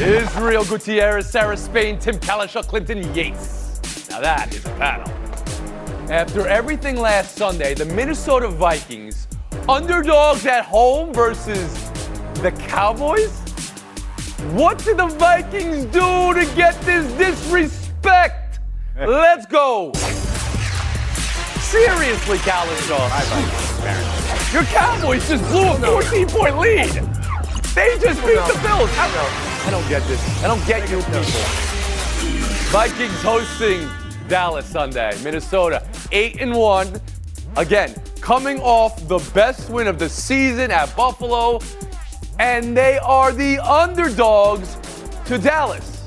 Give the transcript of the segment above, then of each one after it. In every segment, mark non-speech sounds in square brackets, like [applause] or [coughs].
Israel Gutierrez, Sarah Spain, Tim Cowlishaw, Clinton Yates. Now that is a panel. After everything last Sunday, the Minnesota Vikings, underdogs at home versus the Cowboys? What did the Vikings do to get this disrespect? Let's go. Seriously, Cowlishaw. Your Cowboys just blew a 14 point lead. They just beat the Bills. I don't get this. I don't get you people. Vikings hosting Dallas Sunday. Minnesota, 8 and 1. Again, coming off the best win of the season at Buffalo. And they are the underdogs to Dallas.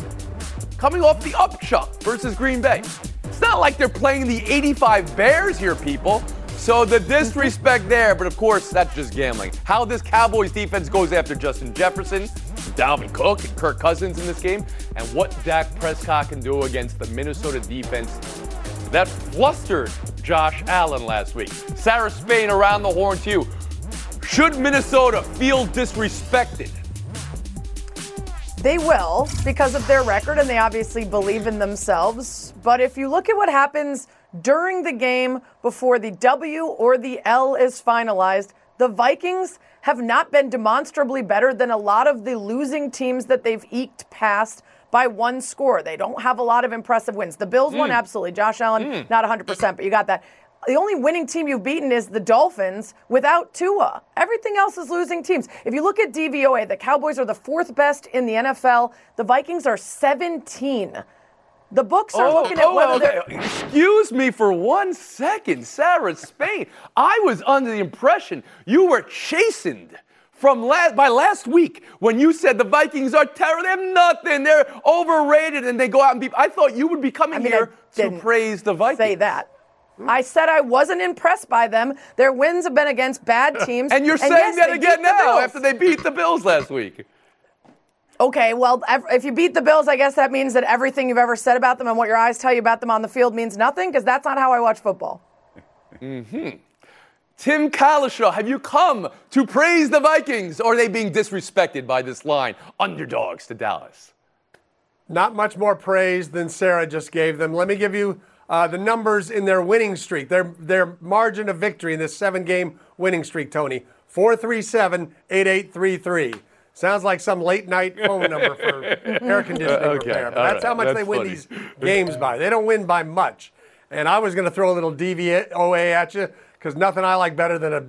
Coming off the upchuck versus Green Bay. It's not like they're playing the 85 Bears here, people. So the [laughs] disrespect there, but of course, that's just gambling. How this Cowboys defense goes after Justin Jefferson, Dalvin Cook, and Kirk Cousins in this game, and what Dak Prescott can do against the Minnesota defense that flustered Josh Allen last week. Sarah Spain around the horn to you. Should Minnesota feel disrespected? They will because of their record and they obviously believe in themselves. But if you look at what happens during the game before the W or the L is finalized, the Vikings have not been demonstrably better than a lot of the losing teams that they've eked past by one score. They don't have a lot of impressive wins. The Bills won hmm. absolutely. Josh Allen, hmm. not 100%, but you got that. The only winning team you've beaten is the Dolphins without Tua. Everything else is losing teams. If you look at DVOA, the Cowboys are the fourth best in the NFL. The Vikings are 17. The books are oh, looking at oh, whether they're. Oh, Excuse me for one second, Sarah Spain. I was under the impression you were chastened from last by last week when you said the Vikings are terrible. They have nothing. They're overrated, and they go out and beat. I thought you would be coming I mean, here to praise the Vikings. say that. I said I wasn't impressed by them. Their wins have been against bad [laughs] teams. And you're saying yes, that again the now after they beat the Bills last week. Okay, well, if you beat the Bills, I guess that means that everything you've ever said about them and what your eyes tell you about them on the field means nothing, because that's not how I watch football. Hmm. Tim Cowlishaw, have you come to praise the Vikings, or are they being disrespected by this line? Underdogs to Dallas. Not much more praise than Sarah just gave them. Let me give you uh, the numbers in their winning streak, their, their margin of victory in this seven game winning streak, Tony 437 8833. Sounds like some late night phone number for air [laughs] conditioning Okay, repair. But all that's right, how much that's they win funny. these games by. They don't win by much. And I was going to throw a little DVOA at you because nothing I like better than a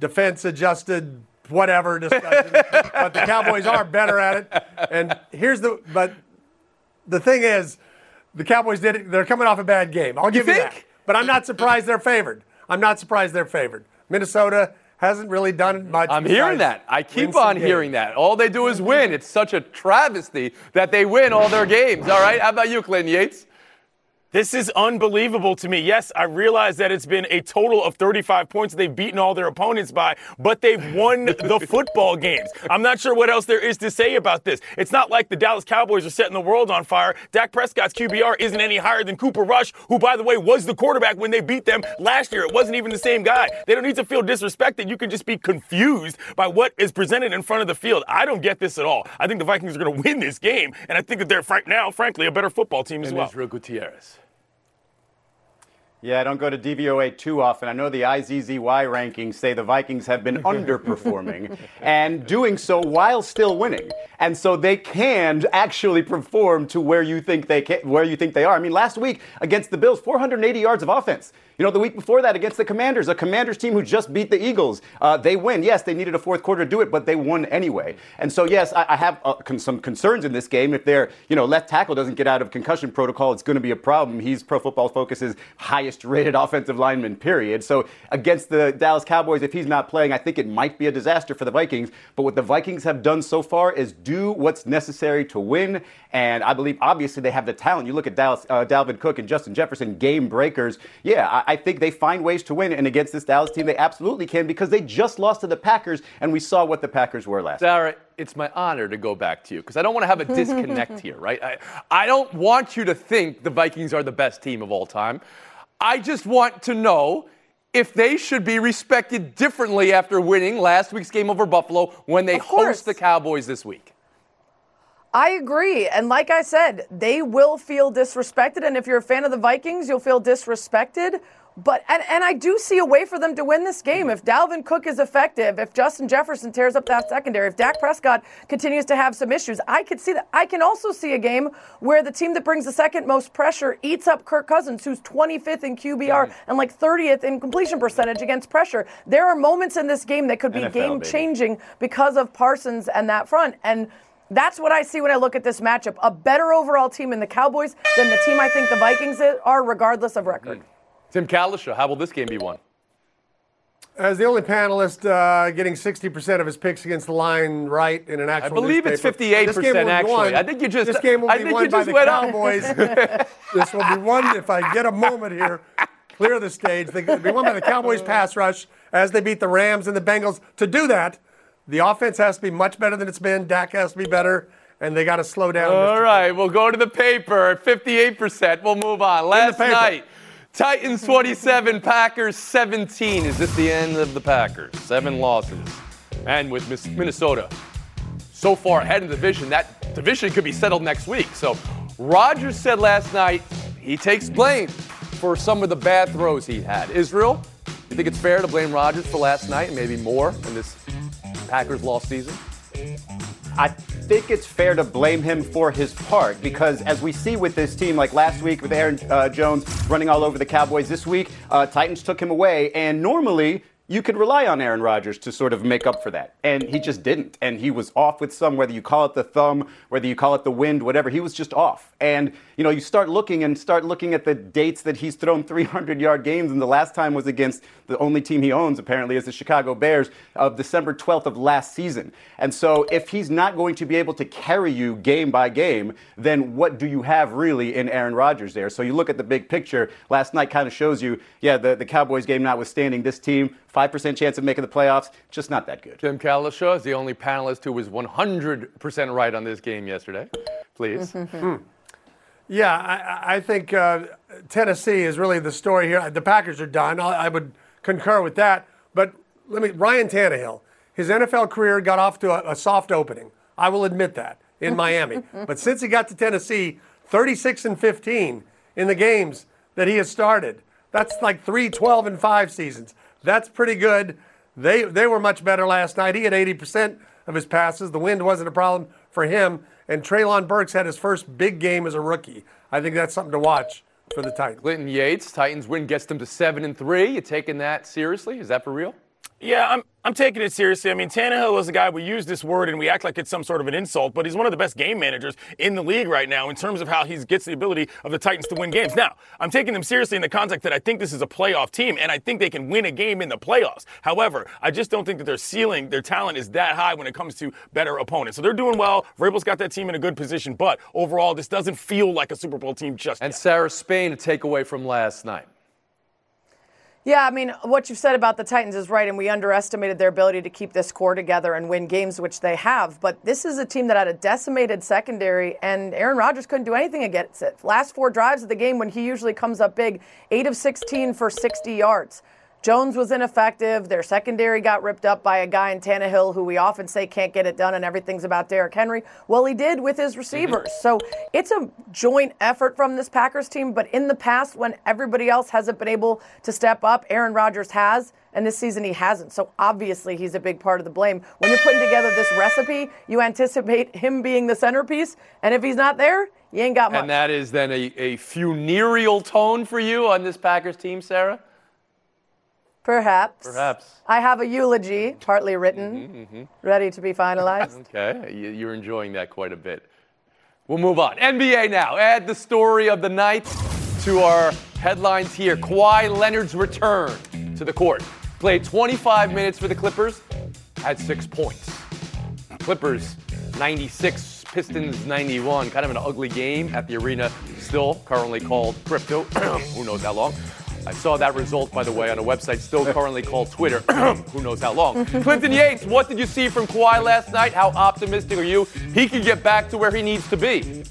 defense adjusted whatever discussion. [laughs] but the Cowboys are better at it. And here's the but the thing is, the Cowboys did it. They're coming off a bad game. I'll give you, that. think? But I'm not surprised they're favored. I'm not surprised they're favored. Minnesota hasn't really done much. I'm hearing that. I keep on games. hearing that. All they do is win. It's such a travesty that they win all their games. All right. How about you, Clinton Yates? This is unbelievable to me. Yes, I realize that it's been a total of 35 points they've beaten all their opponents by, but they've won the football games. I'm not sure what else there is to say about this. It's not like the Dallas Cowboys are setting the world on fire. Dak Prescott's QBR isn't any higher than Cooper Rush, who, by the way, was the quarterback when they beat them last year. It wasn't even the same guy. They don't need to feel disrespected. You can just be confused by what is presented in front of the field. I don't get this at all. I think the Vikings are going to win this game, and I think that they're, right now, frankly, a better football team as And well. Israel Gutierrez. Yeah, I don't go to DVOA too often. I know the IZZY rankings say the Vikings have been [laughs] underperforming and doing so while still winning. And so they can actually perform to where you think they can, where you think they are. I mean, last week against the Bills, 480 yards of offense. You know, the week before that against the Commanders, a Commanders team who just beat the Eagles, uh, they win. Yes, they needed a fourth quarter to do it, but they won anyway. And so, yes, I, I have uh, con- some concerns in this game. If their, you know, left tackle doesn't get out of concussion protocol, it's going to be a problem. He's Pro Football Focus's highest rated [laughs] offensive lineman, period. So against the Dallas Cowboys, if he's not playing, I think it might be a disaster for the Vikings. But what the Vikings have done so far is do what's necessary to win. And I believe, obviously, they have the talent. You look at Dallas, uh, Dalvin Cook and Justin Jefferson, game breakers. Yeah, I, I think they find ways to win. And against this Dallas team, they absolutely can because they just lost to the Packers, and we saw what the Packers were last. Sarah, it's my honor to go back to you because I don't want to have a disconnect here, right? I, I don't want you to think the Vikings are the best team of all time. I just want to know if they should be respected differently after winning last week's game over Buffalo when they host the Cowboys this week. I agree. And like I said, they will feel disrespected. And if you're a fan of the Vikings, you'll feel disrespected. But and, and I do see a way for them to win this game. If Dalvin Cook is effective, if Justin Jefferson tears up that secondary, if Dak Prescott continues to have some issues, I could see that. I can also see a game where the team that brings the second most pressure eats up Kirk Cousins, who's 25th in QBR and like 30th in completion percentage against pressure. There are moments in this game that could be NFL, game changing because of Parsons and that front. And that's what I see when I look at this matchup. A better overall team in the Cowboys than the team I think the Vikings are, regardless of record. Tim Cowlishaw, how will this game be won? As the only panelist uh, getting 60% of his picks against the line right in an actual I believe it's 58% This game will be actually. won- I think you just- This game will I be think won you by the. Cowboys. [laughs] this will be won if I get a moment here. Clear the stage. They will be won by the Cowboys pass rush as they beat the Rams and the Bengals. To do that, the offense has to be much better than it's been. Dak has to be better, and they got to slow down. All right, we'll go to the paper 58%. We'll move on. Last night, Titans 27, Packers 17. Is this the end of the Packers? Seven losses. And with Minnesota so far ahead in the division, that division could be settled next week. So Rodgers said last night he takes blame for some of the bad throws he had. Israel, you think it's fair to blame Rodgers for last night and maybe more in this Packers lost season? I think it's fair to blame him for his part because, as we see with this team, like last week with Aaron uh, Jones running all over the Cowboys, this week uh, Titans took him away, and normally you could rely on Aaron Rodgers to sort of make up for that, and he just didn't, and he was off with some, whether you call it the thumb, whether you call it the wind, whatever, he was just off, and you know you start looking and start looking at the dates that he's thrown 300-yard games, and the last time was against the only team he owns apparently is the Chicago Bears of December 12th of last season, and so if he's not going to be able to carry you game by game, then what do you have really in Aaron Rodgers there? So you look at the big picture. Last night kind of shows you, yeah, the, the Cowboys game notwithstanding, this team, 5% chance of making the playoffs, just not that good. Jim Cowlishaw is the only panelist who was 100% right on this game yesterday. Please. [laughs] Yeah, I, I think uh, Tennessee is really the story here. The Packers are done. I, I would concur with that. But let me, Ryan Tannehill, his NFL career got off to a, a soft opening. I will admit that in [laughs] Miami. but since he got to Tennessee, 36 and 15 in the games that he has started. That's like three 12 and 5 seasons. That's pretty good. They, they were much better last night. He had 80% of his passes. The wind wasn't a problem for him. And Treylon Burks had his first big game as a rookie. I think that's something to watch for the Titans. Clinton Yates, Titans win gets them to seven and three. You taking that seriously? Is that for real? Yeah, I'm, I'm taking it seriously. I mean, Tannehill is a guy, we use this word and we act like it's some sort of an insult, but he's one of the best game managers in the league right now in terms of how he gets the ability of the Titans to win games. Now, I'm taking them seriously in the context that I think this is a playoff team and I think they can win a game in the playoffs. However, I just don't think that their ceiling, their talent is that high when it comes to better opponents. So they're doing well. Vrabel's got that team in a good position, but overall, this doesn't feel like a Super Bowl team just And yet. Sarah Spain, a takeaway from last night. Yeah, I mean, what you've said about the Titans is right, and we underestimated their ability to keep this core together and win games, which they have. But this is a team that had a decimated secondary, and Aaron Rodgers couldn't do anything against it. Last four drives of the game, when he usually comes up big, 8 of 16 for 60 yards. Jones was ineffective. Their secondary got ripped up by a guy in Tannehill who we often say can't get it done and everything's about Derrick Henry. Well, he did with his receivers. Mm-hmm. So it's a joint effort from this Packers team. But in the past, when everybody else hasn't been able to step up, Aaron Rodgers has. And this season he hasn't. So obviously he's a big part of the blame. When you're putting together this recipe, you anticipate him being the centerpiece. And if he's not there, You ain't got much. And that is then a, a funereal tone for you on this Packers team, Sarah? Perhaps. Perhaps. I have a eulogy, partly written, mm-hmm, mm-hmm. ready to be finalized. Okay, you- you're enjoying that quite a bit. We'll move on. NBA now. Add the story of the night to our headlines here. Kawhi Leonard's return to the court. Played 25 minutes for the Clippers, had six points. Clippers 96, Pistons 91. Kind of an ugly game at the arena, still currently called Crypto. [coughs] Who knows how long? I saw that result, by the way, on a website still currently called Twitter. [clears throat] Who knows how long? [laughs] Clinton Yates, what did you see from Kawhi last night? How optimistic are you? He can get back to where he needs to be.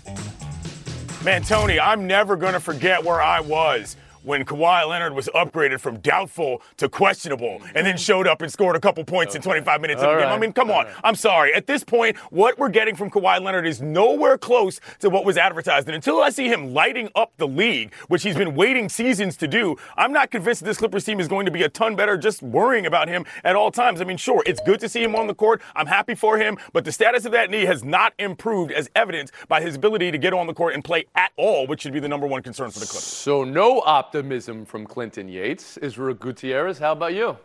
Man, Tony, I'm never going to forget where I was when Kawhi Leonard was upgraded from doubtful to questionable and then showed up and scored a couple points in 25 minutes of the All game. right. I mean, come on. I'm sorry. At this point, what we're getting from Kawhi Leonard is nowhere close to what was advertised. And until I see him lighting up the league, which he's been waiting seasons to do, I'm not convinced that this Clippers team is going to be a ton better just worrying about him at all times. I mean, sure, it's good to see him on the court. I'm happy for him, but the status of that knee has not improved as evidenced by his ability to get on the court and play at all, which should be the number one concern for the Clippers. So, no optimism from Clinton Yates. Israel Gutierrez, how about you?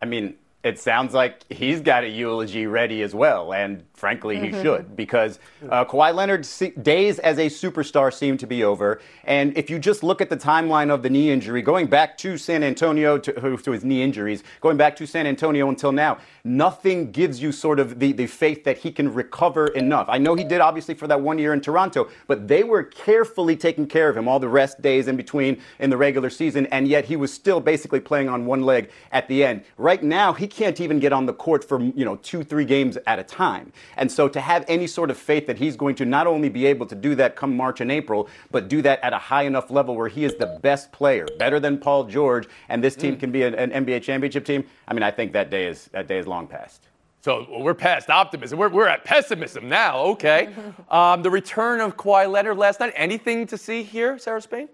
I mean, it sounds like he's got a eulogy ready as well, and frankly, he should because uh, Kawhi Leonard's se- days as a superstar seem to be over. And if you just look at the timeline of the knee injury, going back to San Antonio to, to his knee injuries, going back to San Antonio until now, nothing gives you sort of the, the faith that he can recover enough. I know he did obviously for that one year in Toronto, but they were carefully taking care of him all the rest days in between in the regular season, and yet he was still basically playing on one leg at the end. Right now, he can't even get on the court for you know two, three games at a time. And so to have any sort of faith that he's going to not only be able to do that come March and April, but do that at a high enough level where he is the best player, better than Paul George, and this team can be an, an NBA championship team. I mean, I think that day is that day is long past. So we're past optimism. We're, we're at pessimism now. Okay. [laughs] Um, the return of Kawhi Leonard last night. Anything to see here, Sarah Spain?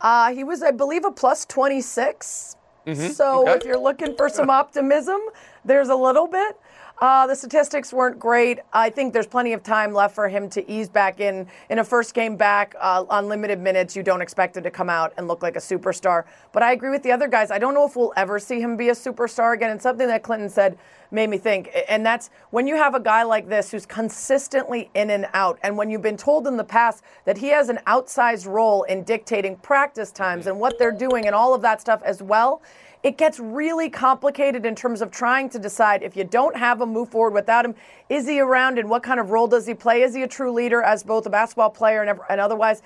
Uh, he was, I believe, a plus 26. Mm-hmm. So Okay. if you're looking for some optimism, there's a little bit. Uh, the statistics weren't great. I think there's plenty of time left for him to ease back in. In a first game back uh, on limited minutes, you don't expect him to come out and look like a superstar. But I agree with the other guys. I don't know if we'll ever see him be a superstar again. And something that Clinton said made me think, and that's when you have a guy like this who's consistently in and out, and when you've been told in the past that he has an outsized role in dictating practice times and what they're doing and all of that stuff as well it gets really complicated in terms of trying to decide if you don't have him, move forward without him. Is he around and what kind of role does he play? Is he a true leader as both a basketball player and, and otherwise?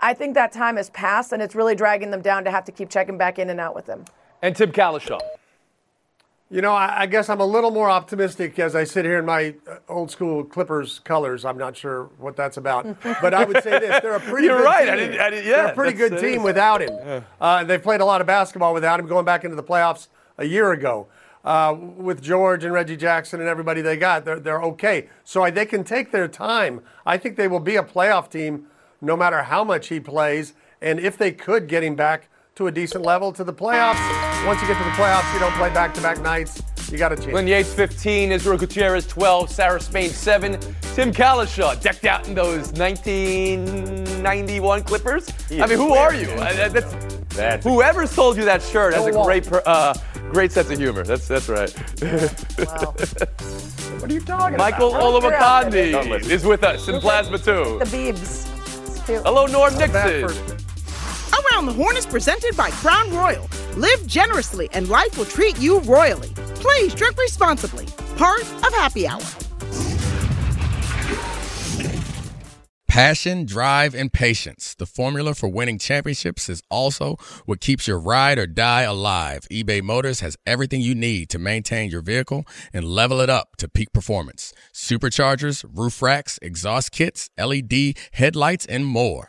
I think that time has passed and it's really dragging them down to have to keep checking back in and out with him. And Tim Cowlishaw. You know, I, I guess I'm a little more optimistic as I sit here in my uh, old school Clippers colors. I'm not sure what that's about, [laughs] but I would say this: they're a pretty. You're good right. Team. I didn't- I didn't- they're a pretty good team without him. Uh, they've played a lot of basketball without him, going back into the playoffs a year ago. Uh, with George and Reggie Jackson and everybody they got, they're, they're okay. So I, they can take their time. I think they will be a playoff team no matter how much he plays. And if they could get him back to a decent level to the playoffs, once you get to the playoffs, you don't play back to back nights. You got a chance. Glenn Yates 15, Israel Gutierrez 12, Sarah Spain 7, Tim Cowlishaw decked out in those 1991 Clippers. He I mean, who are you? good. Uh, that's, That's- whoever sold you that shirt has a great, per- uh, great sense of humor. That's that's right. Wow. [laughs] What are you talking Michael about? They're out Olowokandi is with us in Plasma 2. the Beebs. Hello, Norm Nixon. Around the Horn is presented by Crown Royal. Live generously and life will treat you royally. Please drink responsibly. Part of Happy Hour. Passion, drive, and patience. The formula for winning championships is also what keeps your ride or die alive. eBay Motors has everything you need to maintain your vehicle and level it up to peak performance. Superchargers, roof racks, exhaust kits, LED headlights, and more.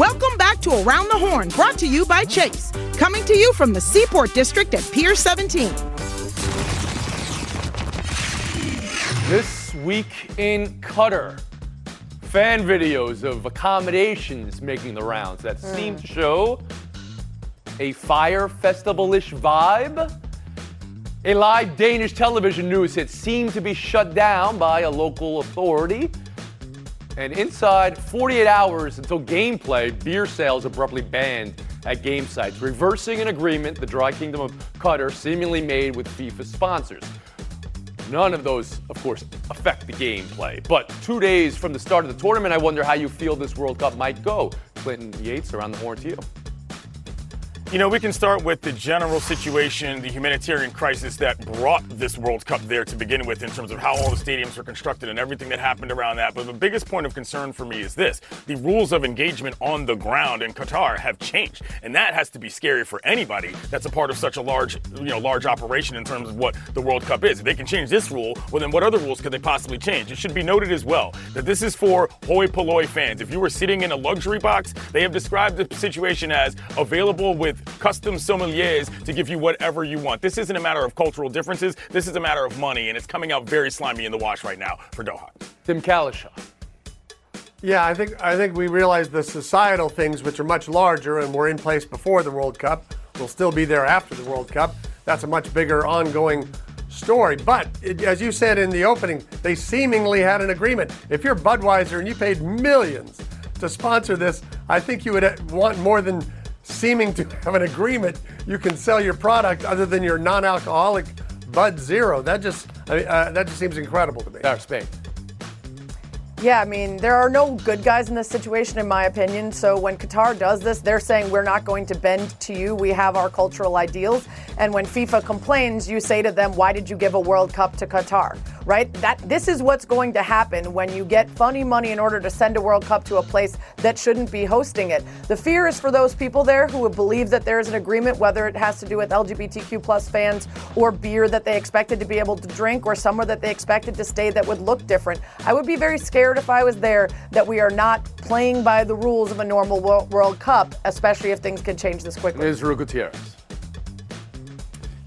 Welcome back to Around the Horn, brought to you by Chase. Coming to you from the Seaport District at Pier 17. This week in Qatar, fan videos of accommodations making the rounds that hmm. seem to show a fire festival-ish vibe. A live Danish television news hit seemed to be shut down by a local authority. And inside 48 hours until gameplay, beer sales abruptly banned at game sites, reversing an agreement the Dry Kingdom of Qatar seemingly made with FIFA sponsors. None of those, of course, affect the gameplay. But two days from the start of the tournament, I wonder how you feel this World Cup might go. Clinton Yates, around the horn to you. You know, we can start with the general situation, the humanitarian crisis that brought this World Cup there to begin with, in terms of how all the stadiums were constructed and everything that happened around that. But the biggest point of concern for me is this the rules of engagement on the ground in Qatar have changed. And that has to be scary for anybody that's a part of such a large, you know, large operation in terms of what the World Cup is. If they can change this rule, well, then what other rules could they possibly change? It should be noted as well that this is for hoi polloi fans. If you were sitting in a luxury box, they have described the situation as available with custom sommeliers to give you whatever you want. This isn't a matter of cultural differences. This is a matter of money, and it's coming out very slimy in the wash right now for Doha. Tim Cowlishaw. Yeah, I think I think we realize the societal things, which are much larger and were in place before the World Cup, will still be there after the World Cup. That's a much bigger ongoing story. But it, as you said in the opening, they seemingly had an agreement. If you're Budweiser and you paid millions to sponsor this, I think you would want more than seeming to have an agreement. You can sell your product other than your non-alcoholic Bud Zero. That just I mean, uh, that just seems incredible to me. Our Spain. Yeah, I mean, there are no good guys in this situation, in my opinion. So when Qatar does this, they're saying we're not going to bend to you. We have our cultural ideals. And when FIFA complains, you say to them, "Why did you give a World Cup to Qatar?" Right? That this is what's going to happen when you get funny money in order to send a World Cup to a place that shouldn't be hosting it. The fear is for those people there who believe that there is an agreement, whether it has to do with LGBTQ plus fans or beer that they expected to be able to drink, or somewhere that they expected to stay that would look different. I would be very scared if I was there that we are not playing by the rules of a normal World Cup, especially if things could change this quickly. Israel Gutierrez.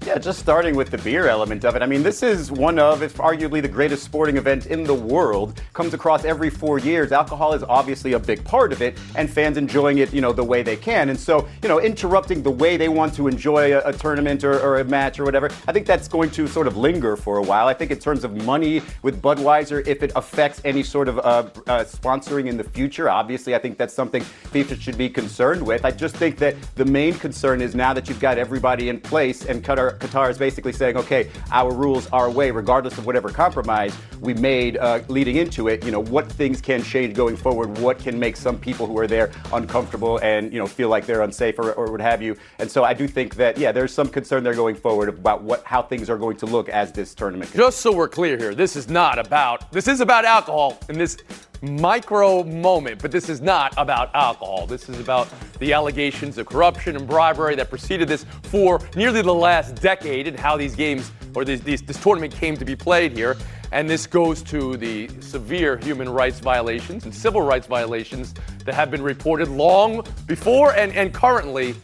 Yeah, just starting with the beer element of it. I mean, this is one of, if arguably the greatest sporting event in the world. Comes across every four years. Alcohol is obviously a big part of it, and fans enjoying it, you know, the way they can. And so, you know, interrupting the way they want to enjoy a, a tournament or, or a match or whatever, I think that's going to sort of linger for a while. I think in terms of money with Budweiser, if it affects any sort of uh, uh, sponsoring in the future, obviously, I think that's something FIFA should be concerned with. I just think that the main concern is now that you've got everybody in place and Qatar, is basically saying, okay, our rules, our way, regardless of whatever compromise we made uh, leading into it. You know, what things can change going forward? What can make some people who are there uncomfortable and you know feel like they're unsafe or, or what have you? And so I do think that yeah, there's some concern there going forward about what how things are going to look as this tournament. Just so we're clear here, this is not about this is about alcohol and this micro moment, but this is not about alcohol. This is about the allegations of corruption and bribery that preceded this for nearly the last decade and how these games or these, these, this tournament came to be played here. And this goes to the severe human rights violations and civil rights violations that have been reported long before and, and currently.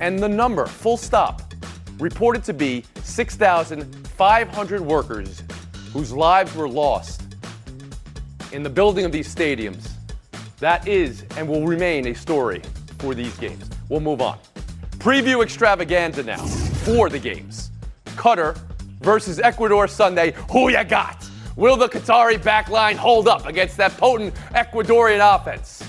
And the number, full stop, reported to be 6,500 workers whose lives were lost in the building of these stadiums. That is and will remain a story for these games. We'll move on. Preview extravaganza now for the games. Qatar versus Ecuador Sunday. Who ya got? Will the Qatari backline hold up against that potent Ecuadorian offense?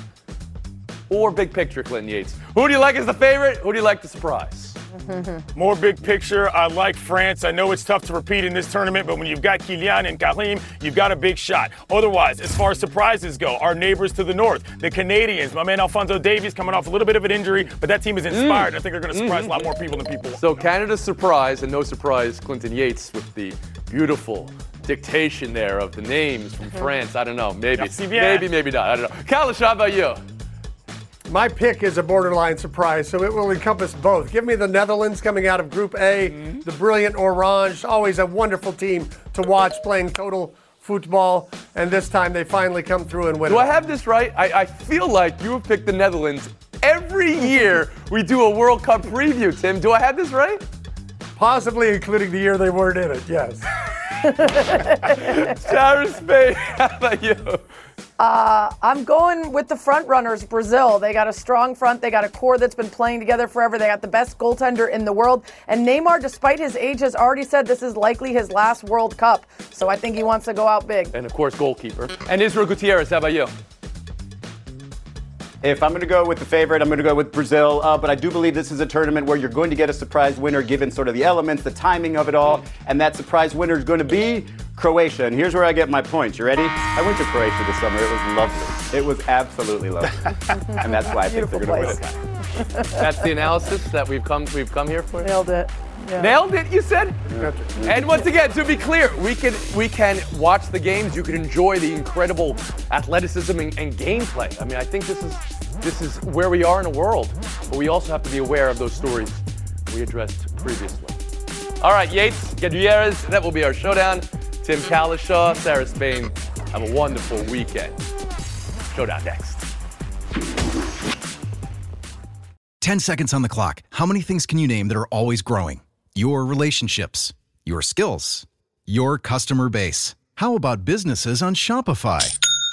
Or big picture, Clinton Yates. Who do you like as the favorite? Who do you like to surprise? [laughs] More big picture. I like France. I know it's tough to repeat in this tournament, but when you've got Kylian and Karim, you've got a big shot. Otherwise, as far as surprises go, our neighbors to the north, the Canadians, my man Alfonso Davies coming off a little bit of an injury, but that team is inspired. Mm. I think they're going to surprise a lot mm-hmm. more people than people. So Canada's surprise, and no surprise, Clinton Yates with the beautiful dictation there of the names from mm-hmm. France. I don't know. Maybe. Maybe, maybe not. I don't know. Kalish, how about you? My pick is a borderline surprise, so it will encompass both. Give me the Netherlands coming out of Group A, Mm-hmm. the brilliant Orange, always a wonderful team to watch playing total football, and this time they finally come through and win. Do it. I have this right? I, I feel like you have picked the Netherlands every year we do a World Cup preview, Tim. Do I have this right? Possibly including the year they weren't in it, yes. [laughs] [laughs] Sarah Spain, how about you? Uh, I'm going with the front runners, Brazil. They got a strong front. They got a core that's been playing together forever. They got the best goaltender in the world. And Neymar, despite his age, has already said this is likely his last World Cup. So I think he wants to go out big. And of course, goalkeeper. And Israel Gutierrez, how about you? If I'm going to go with the favorite, I'm going to go with Brazil. Uh, but I do believe this is a tournament where you're going to get a surprise winner given sort of the elements, the timing of it all. And that surprise winner is going to be Croatia. And here's where I get my points. You ready? I went to Croatia this summer. It was lovely. It was absolutely lovely. [laughs] and that's why I think they're going to win it. That's the analysis that we've come we've come here for. Nailed it. Yeah. Nailed it, you said? And once again, to be clear, we can we can watch the games. You can enjoy the incredible athleticism and, and gameplay. I mean, I think this is this is where we are in a world, but we also have to be aware of those stories we addressed previously. All right, Yates, Gutierrez, that will be our showdown. Tim Cowlishaw, Sarah Spain, have a wonderful weekend. Showdown next. 10 seconds on the clock. How many things can you name that are always growing? Your relationships, your skills, your customer base. How about businesses on Shopify?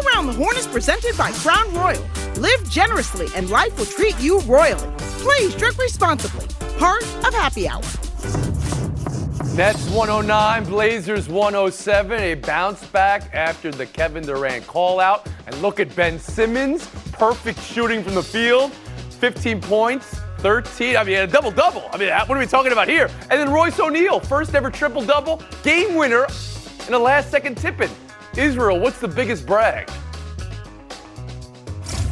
Around the Horn is presented by Crown Royal. Live generously and life will treat you royally. Please drink responsibly. Part of Happy Hour. Nets 109, Blazers 107. A bounce back after the Kevin Durant call out. And look at Ben Simmons, perfect shooting from the field, 15 points. 13, I mean, a double double. I mean, what are we talking about here? And then Royce O'Neal, first ever triple double, game winner in a last second tip in. Israel, what's the biggest brag?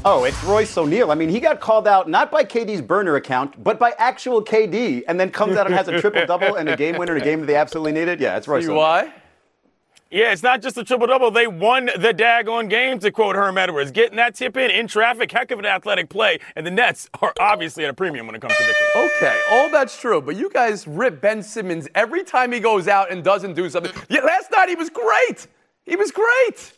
Oh, it's Royce O'Neal. I mean, he got called out not by KD's burner account, but by actual KD, and then comes out and has a triple double and a game winner in a game that they absolutely needed. Yeah, it's Royce. See O'Neal. why? Yeah, it's not just a triple double. They won the daggone game, to quote Herm Edwards. Getting that tip in in traffic, heck of an athletic play. And the Nets are obviously at a premium when it comes to victory. Okay, all that's true, but you guys rip Ben Simmons every time he goes out and doesn't do something. Yeah, last night he was great. He was great.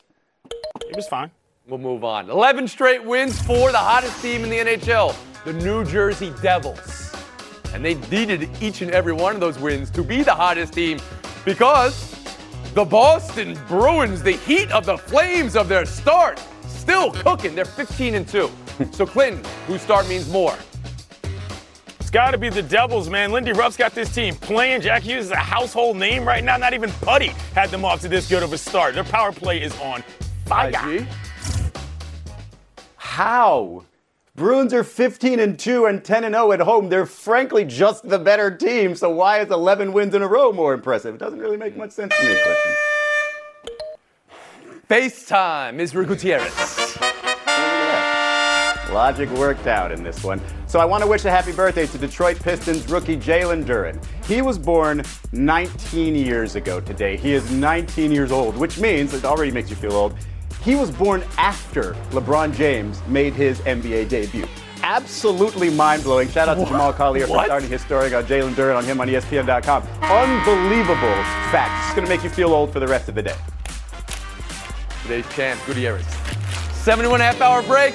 It was fine. We'll move on. 11 straight wins for the hottest team in the NHL, the New Jersey Devils. And they needed each and every one of those wins to be the hottest team because the Boston Bruins, the heat of the flames of their start, still cooking. They're 15 and 2. [laughs] So, Clinton, whose start means more? It's got to be the Devils, man. Lindy Ruff's got this team playing. Jack Hughes is a household name right now. Not even Putty had them off to this good of a start. Their power play is on fire. IG? How? Bruins are 15 and 2 and 10 and 0 at home. They're frankly just the better team. So why is 11 wins in a row more impressive? It doesn't really make much sense to me, Clifton. FaceTime, Israel Gutierrez. Logic worked out in this one. So I want to wish a happy birthday to Detroit Pistons rookie Jalen Duren. He was born 19 years ago today. He is 19 years old, which means it already makes you feel old. He was born after LeBron James made his NBA debut. Absolutely mind blowing. Shout out to Jamal Collier for What? starting his story on Jalen Duren on him on ESPN.com. Unbelievable fact. It's going to make you feel old for the rest of the day. Today's champ, Gutierrez. 71 and a half hour break.